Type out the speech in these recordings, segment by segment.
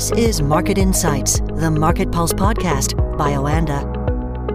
This is Market Insights, the Market Pulse podcast by Oanda.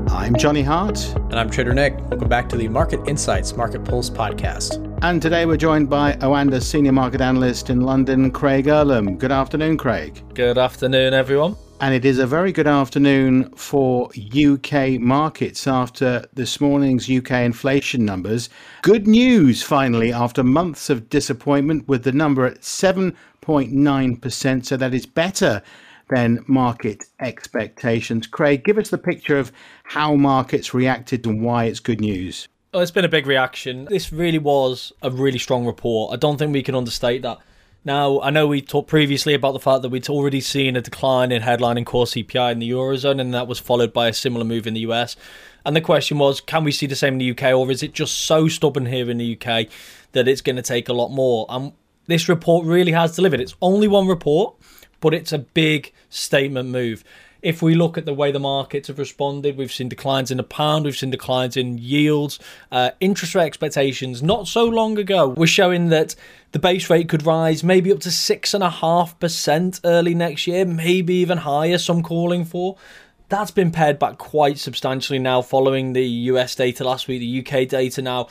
I'm Johnny Hart. And I'm Trader Nick. Welcome back to the Market Insights Market Pulse podcast. And today we're joined by Oanda Senior Market Analyst in London, Craig Erlam. Good afternoon, Craig. Good afternoon, everyone. And it is a very good afternoon for UK markets after this morning's UK inflation numbers. Good news, finally, after months of disappointment with the number at 7.9%. So that is better than market expectations. Craig, give us the picture of how markets reacted and why it's good news. Well, it's been a big reaction. This really was a really strong report. I don't think we can understate that. Now, I know we talked previously about the fact that we'd already seen a decline in headline and core CPI in the Eurozone, and that was followed by a similar move in the US. And the question was, can we see the same in the UK, or is it just so stubborn here in the UK that it's going to take a lot more? And this report really has delivered. It's only one report, but it's a big statement move if we look at the way the markets have responded, we've seen declines in the pound, we've seen declines in yields, uh, interest rate expectations. Not so long ago, we're showing that the base rate could rise maybe up to six and a half percent early next year, maybe even higher. Some calling for. That's been pared back quite substantially now following the US data last week, the UK data now.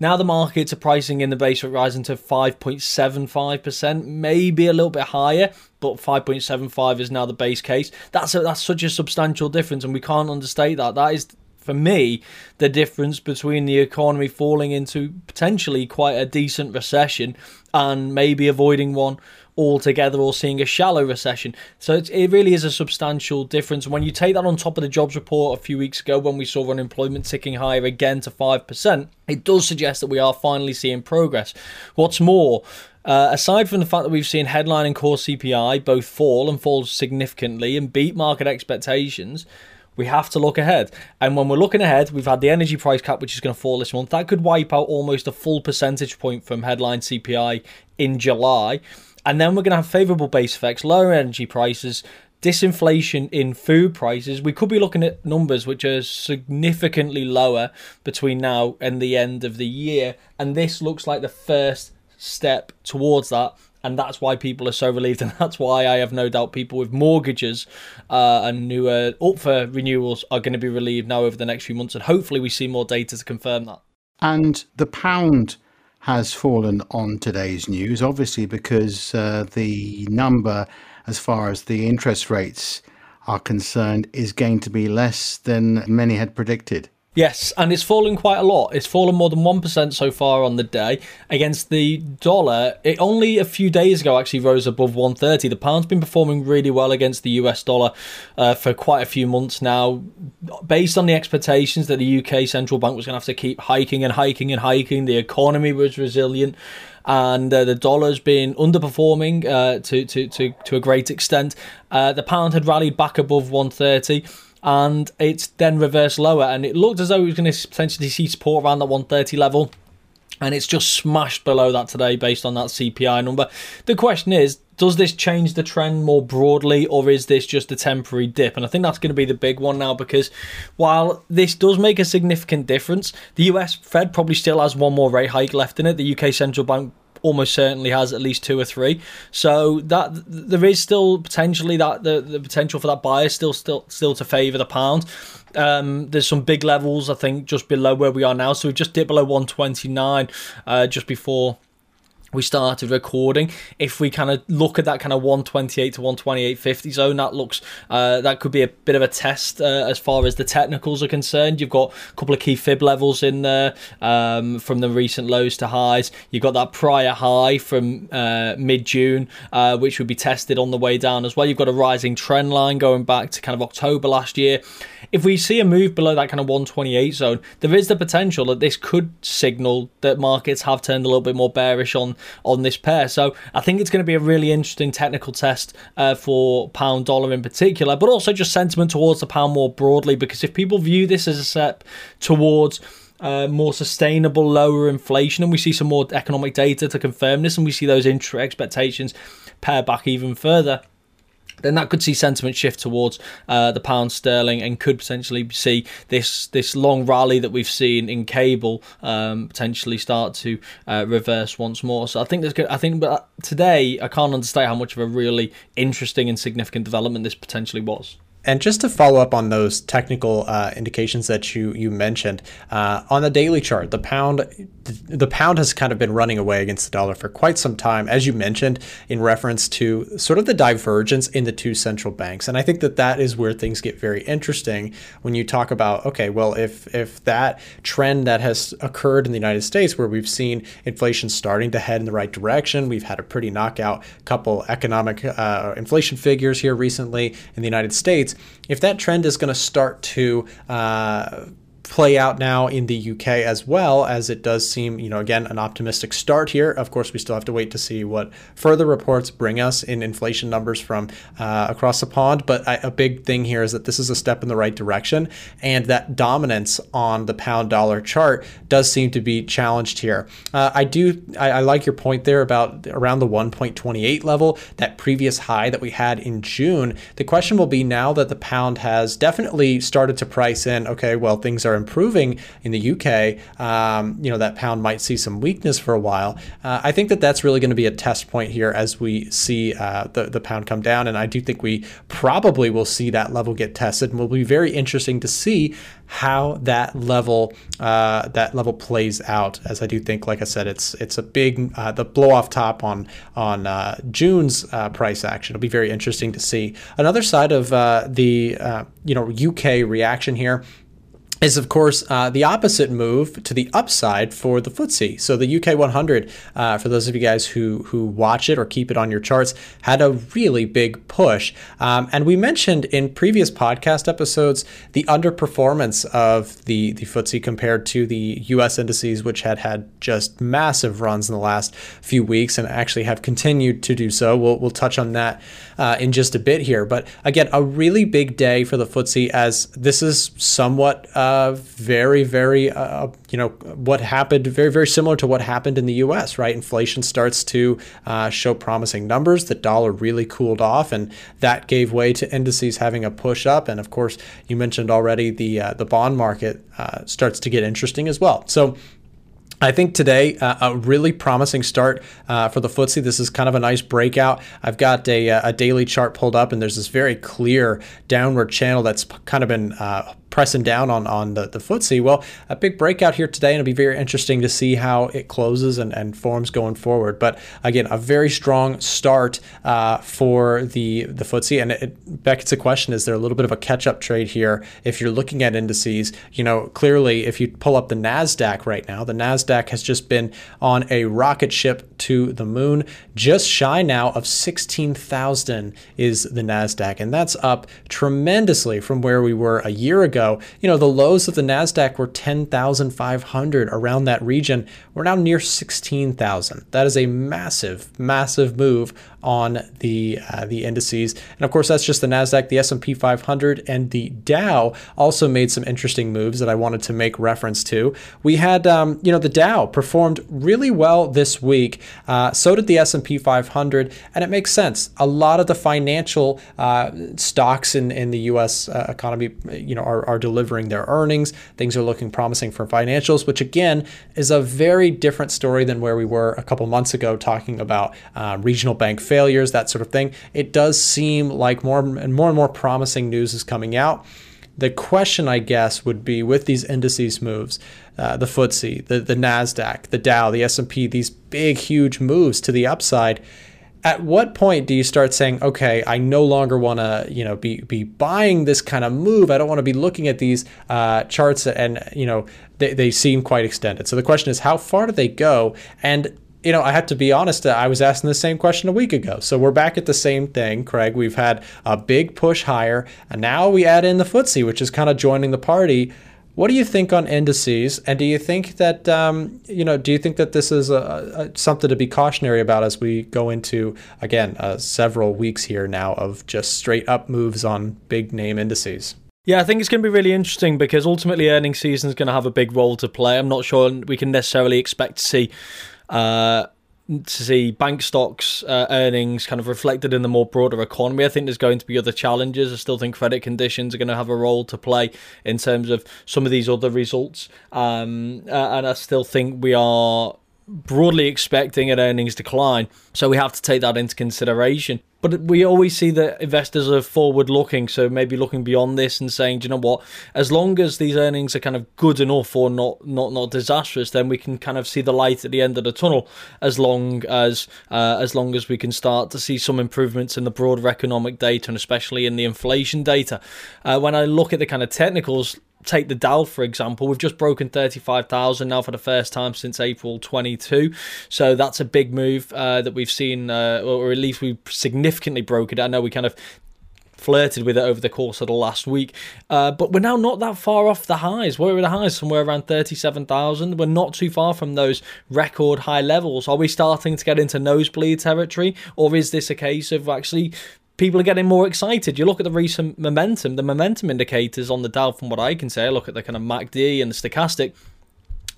Now the markets are pricing in the base rate rising to 5.75%, maybe a little bit higher, but 5.75 is now the base case. That's a, that's such a substantial difference, and we can't understate that. That is for me the difference between the economy falling into potentially quite a decent recession and maybe avoiding one altogether or seeing a shallow recession. So it really is a substantial difference. When you take that on top of the jobs report a few weeks ago when we saw unemployment ticking higher again to 5%, it does suggest that we are finally seeing progress. What's more, uh, aside from the fact that we've seen headline and core CPI both fall and fall significantly and beat market expectations, we have to look ahead. And when we're looking ahead, we've had the energy price cap, which is going to fall this month. That could wipe out almost a full percentage point from headline CPI in July. And then we're going to have favourable base effects, lower energy prices, disinflation in food prices. We could be looking at numbers which are significantly lower between now and the end of the year. And this looks like the first step towards that. And that's why people are so relieved, and that's why I have no doubt people with mortgages uh, and who are up for renewals are going to be relieved now over the next few months, and hopefully we see more data to confirm that. And the pound has fallen on today's news, obviously, because uh, the number, as far as the interest rates are concerned, is going to be less than many had predicted. Yes, and it's fallen quite a lot. It's fallen more than 1% so far on the day. Against the dollar, it only a few days ago actually rose above 130. The pound's been performing really well against the US dollar uh, for quite a few months now. Based on the expectations that the UK central bank was going to have to keep hiking and hiking and hiking, the economy was resilient and uh, the dollar's been underperforming uh, to, to, to, to a great extent. Uh, the pound had rallied back above 130 and it's then reversed lower. And it looked as though it was going to potentially see support around that 130 level. And it's just smashed below that today based on that CPI number. The question is, does this change the trend more broadly or is this just a temporary dip? And I think that's going to be the big one now because while this does make a significant difference, the US Fed probably still has one more rate hike left in it. The UK central bank almost certainly has at least two or three. So that there is still potentially that the, the potential for that bias still still still to favour the pound. Um, there's some big levels I think just below where we are now. So we just dipped below 129 uh, just before we started recording. If we kind of look at that kind of 128 to 128.50 zone, that looks uh, that could be a bit of a test uh, as far as the technicals are concerned. You've got a couple of key fib levels in there um, from the recent lows to highs. You've got that prior high from uh, mid June, uh, which would be tested on the way down as well. You've got a rising trend line going back to kind of October last year. If we see a move below that kind of 128 zone, there is the potential that this could signal that markets have turned a little bit more bearish on on this pair. So I think it's going to be a really interesting technical test uh, for pound dollar in particular, but also just sentiment towards the pound more broadly. Because if people view this as a step towards uh, more sustainable, lower inflation, and we see some more economic data to confirm this, and we see those interest expectations pare back even further then that could see sentiment shift towards uh, the pound sterling and could potentially see this this long rally that we've seen in cable um, potentially start to uh, reverse once more. So I think there's good. I think, but today I can't understate how much of a really interesting and significant development this potentially was. And just to follow up on those technical uh, indications that you you mentioned uh, on the daily chart, the pound the pound has kind of been running away against the dollar for quite some time, as you mentioned, in reference to sort of the divergence in the two central banks. And I think that that is where things get very interesting when you talk about okay, well, if if that trend that has occurred in the United States, where we've seen inflation starting to head in the right direction, we've had a pretty knockout couple economic uh, inflation figures here recently in the United States if that trend is going to start to uh, play out now in the UK as well, as it does seem, you know, again, an optimistic start here. Of course, we still have to wait to see what further reports bring us in inflation numbers from uh, across the pond. But I, a big thing here is that this is a step in the right direction, and that dominance on the pound dollar chart does seem to be challenged here. Uh, I do, I, I like your point there about around the 1.28 level, that previous high that we had in June. The question will be now that the pound has definitely started to price in, okay, well, things are improving in the UK, um, you know, that pound might see some weakness for a while. Uh, I think that that's really going to be a test point here as we see uh, the, the pound come down. And I do think we probably will see that level get tested and will be very interesting to see how that level uh, that level plays out. As I do think, like I said, it's it's a big uh, the blow off top on on uh, June's uh, price action. It'll be very interesting to see. Another side of uh, the uh, you know UK reaction here is of course uh, the opposite move to the upside for the FTSE. So the UK 100, uh, for those of you guys who who watch it or keep it on your charts, had a really big push. Um, and we mentioned in previous podcast episodes the underperformance of the the FTSE compared to the US indices, which had had just massive runs in the last few weeks and actually have continued to do so. We'll we'll touch on that uh, in just a bit here. But again, a really big day for the FTSE as this is somewhat uh, very, very, uh, you know, what happened, very, very similar to what happened in the US, right? Inflation starts to uh, show promising numbers. The dollar really cooled off, and that gave way to indices having a push up. And of course, you mentioned already the, uh, the bond market uh, starts to get interesting as well. So, I think today uh, a really promising start uh, for the FTSE. This is kind of a nice breakout. I've got a, uh, a daily chart pulled up, and there's this very clear downward channel that's kind of been uh, pressing down on, on the, the FTSE. Well, a big breakout here today, and it'll be very interesting to see how it closes and, and forms going forward. But again, a very strong start uh, for the, the FTSE. And it, beckons the question is there a little bit of a catch up trade here if you're looking at indices? You know, clearly, if you pull up the NASDAQ right now, the NASDAQ has just been on a rocket ship to the moon. Just shy now of 16,000 is the NASDAQ, and that's up tremendously from where we were a year ago you know, the lows of the NASDAQ were 10,500 around that region. We're now near 16,000. That is a massive, massive move on the uh, the indices. And of course, that's just the Nasdaq, the S&P 500, and the Dow also made some interesting moves that I wanted to make reference to. We had, um, you know, the Dow performed really well this week. Uh, so did the S&P 500, and it makes sense. A lot of the financial uh, stocks in in the U.S. Uh, economy, you know, are, are delivering their earnings. Things are looking promising for financials, which again is a very different story than where we were a couple months ago talking about uh, regional bank failures, that sort of thing. It does seem like more and more and more promising news is coming out. The question, I guess, would be with these indices moves, uh, the FTSE, the, the NASDAQ, the Dow, the S&P, these big, huge moves to the upside, at what point do you start saying, okay, I no longer want to, you know, be be buying this kind of move. I don't want to be looking at these uh, charts and you know they, they seem quite extended. So the question is, how far do they go? And you know, I have to be honest, I was asking the same question a week ago. So we're back at the same thing, Craig. We've had a big push higher, and now we add in the FTSE, which is kind of joining the party. What do you think on indices? And do you think that, um, you know, do you think that this is a, a, something to be cautionary about as we go into, again, uh, several weeks here now of just straight up moves on big name indices? Yeah, I think it's going to be really interesting because ultimately earnings season is going to have a big role to play. I'm not sure we can necessarily expect to see uh, to see bank stocks uh, earnings kind of reflected in the more broader economy. I think there's going to be other challenges. I still think credit conditions are going to have a role to play in terms of some of these other results. Um, uh, and I still think we are broadly expecting an earnings decline. So we have to take that into consideration. But we always see that investors are forward looking, so maybe looking beyond this and saying, do you know what? As long as these earnings are kind of good enough or not not not disastrous, then we can kind of see the light at the end of the tunnel. As long as uh, as long as we can start to see some improvements in the broader economic data and especially in the inflation data. Uh, when I look at the kind of technicals, take the Dow for example, we've just broken 35,000 now for the first time since April 22. So that's a big move uh, that we've seen, uh, or at least we've significantly broken it. I know we kind of flirted with it over the course of the last week. Uh, but we're now not that far off the highs. Where are the highs? Somewhere around 37,000. We're not too far from those record high levels. Are we starting to get into nosebleed territory? Or is this a case of actually people are getting more excited. You look at the recent momentum, the momentum indicators on the Dow, from what I can say, I look at the kind of MACD and the stochastic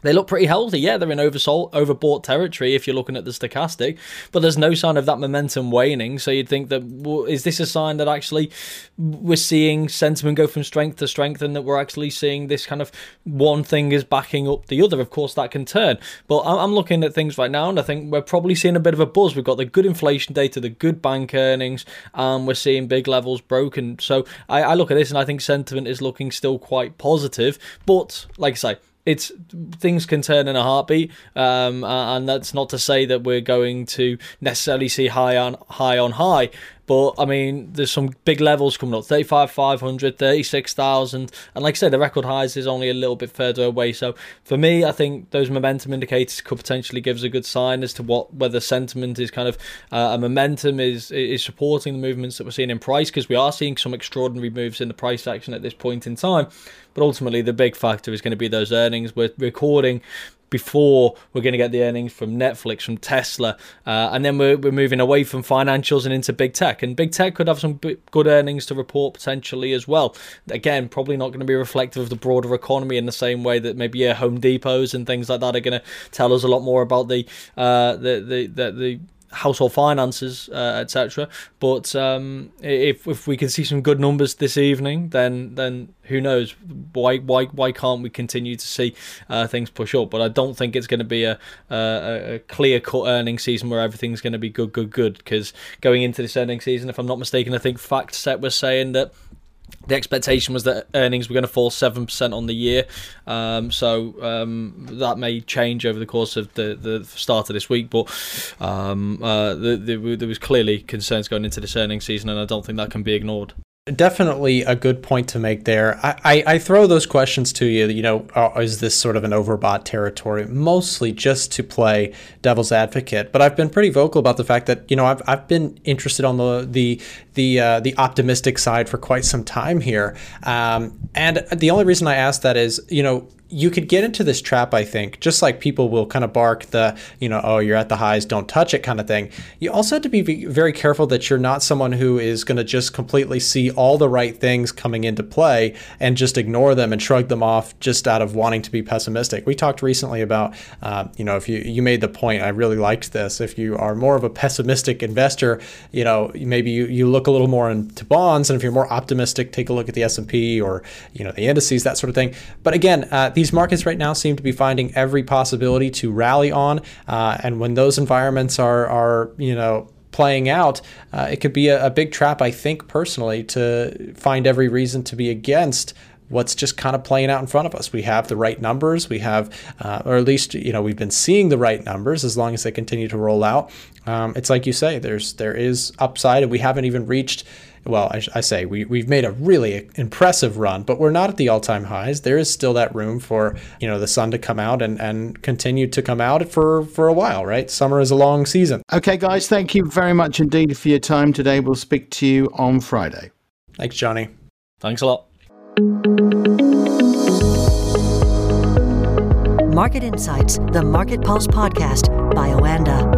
they look pretty healthy. Yeah, they're in oversold, overbought territory if you're looking at the stochastic, but there's no sign of that momentum waning. So you'd think that well, is this a sign that actually we're seeing sentiment go from strength to strength, and that we're actually seeing this kind of one thing is backing up the other. Of course, that can turn, but I'm looking at things right now, and I think we're probably seeing a bit of a buzz. We've got the good inflation data, the good bank earnings, and we're seeing big levels broken. So I, I look at this, and I think sentiment is looking still quite positive. But like I say it's things can turn in a heartbeat, um, and that's not to say that we're going to necessarily see high on high on high. But I mean, there's some big levels coming up 35, 500, 36,000. And like I said, the record highs is only a little bit further away. So for me, I think those momentum indicators could potentially give us a good sign as to what whether sentiment is kind of uh, a momentum is is supporting the movements that we're seeing in price because we are seeing some extraordinary moves in the price action at this point in time. But ultimately, the big factor is going to be those earnings. We're recording before we're going to get the earnings from Netflix, from Tesla, uh, and then we're, we're moving away from financials and into big tech. And big tech could have some good earnings to report potentially as well. Again, probably not going to be reflective of the broader economy in the same way that maybe yeah, Home Depots and things like that are going to tell us a lot more about the uh, the, the, the the household finances, uh, etc. But um, if if we can see some good numbers this evening, then then who knows? Why why why can't we continue to see uh, things push up? But I don't think it's going to be a, a, a clear cut earning season where everything's going to be good, good, good. Because going into this earning season, if I'm not mistaken, I think FactSet was saying that the expectation was that earnings were going to fall 7% on the year. Um, so um, that may change over the course of the, the start of this week. But um, uh, the, the, there was clearly concerns going into this earnings season, and I don't think that can be ignored. Definitely a good point to make there. I, I, I throw those questions to you. You know, uh, is this sort of an overbought territory? Mostly just to play devil's advocate. But I've been pretty vocal about the fact that you know I've, I've been interested on the the the uh, the optimistic side for quite some time here. Um, and the only reason I ask that is you know you could get into this trap, I think, just like people will kind of bark the, you know, oh, you're at the highs, don't touch it kind of thing. You also have to be very careful that you're not someone who is going to just completely see all the right things coming into play and just ignore them and shrug them off just out of wanting to be pessimistic. We talked recently about, uh, you know, if you, you made the point, I really liked this. If you are more of a pessimistic investor, you know, maybe you, you look a little more into bonds. And if you're more optimistic, take a look at the S&P or, you know, the indices, that sort of thing. But again, uh, these markets right now seem to be finding every possibility to rally on. Uh, and when those environments are, are you know, playing out, uh, it could be a, a, big trap, I think, personally, to find every reason to be against what's just kind of playing out in front of us. We have the right numbers. We have, uh, or at least, you know, we've been seeing the right numbers as long as they continue to roll out. Um, it's like you say, there's there is upside, and we haven't even reached well, I, I, say we, we've made a really impressive run, but we're not at the all-time highs. There is still that room for, you know, the sun to come out and, and continue to come out for, for a while, right? Summer is a long season. Okay, guys, thank you very much indeed for your time today. We'll speak to you on Friday. Thanks, Johnny. Thanks a lot. Market Insights, the Market Pulse podcast by Oanda.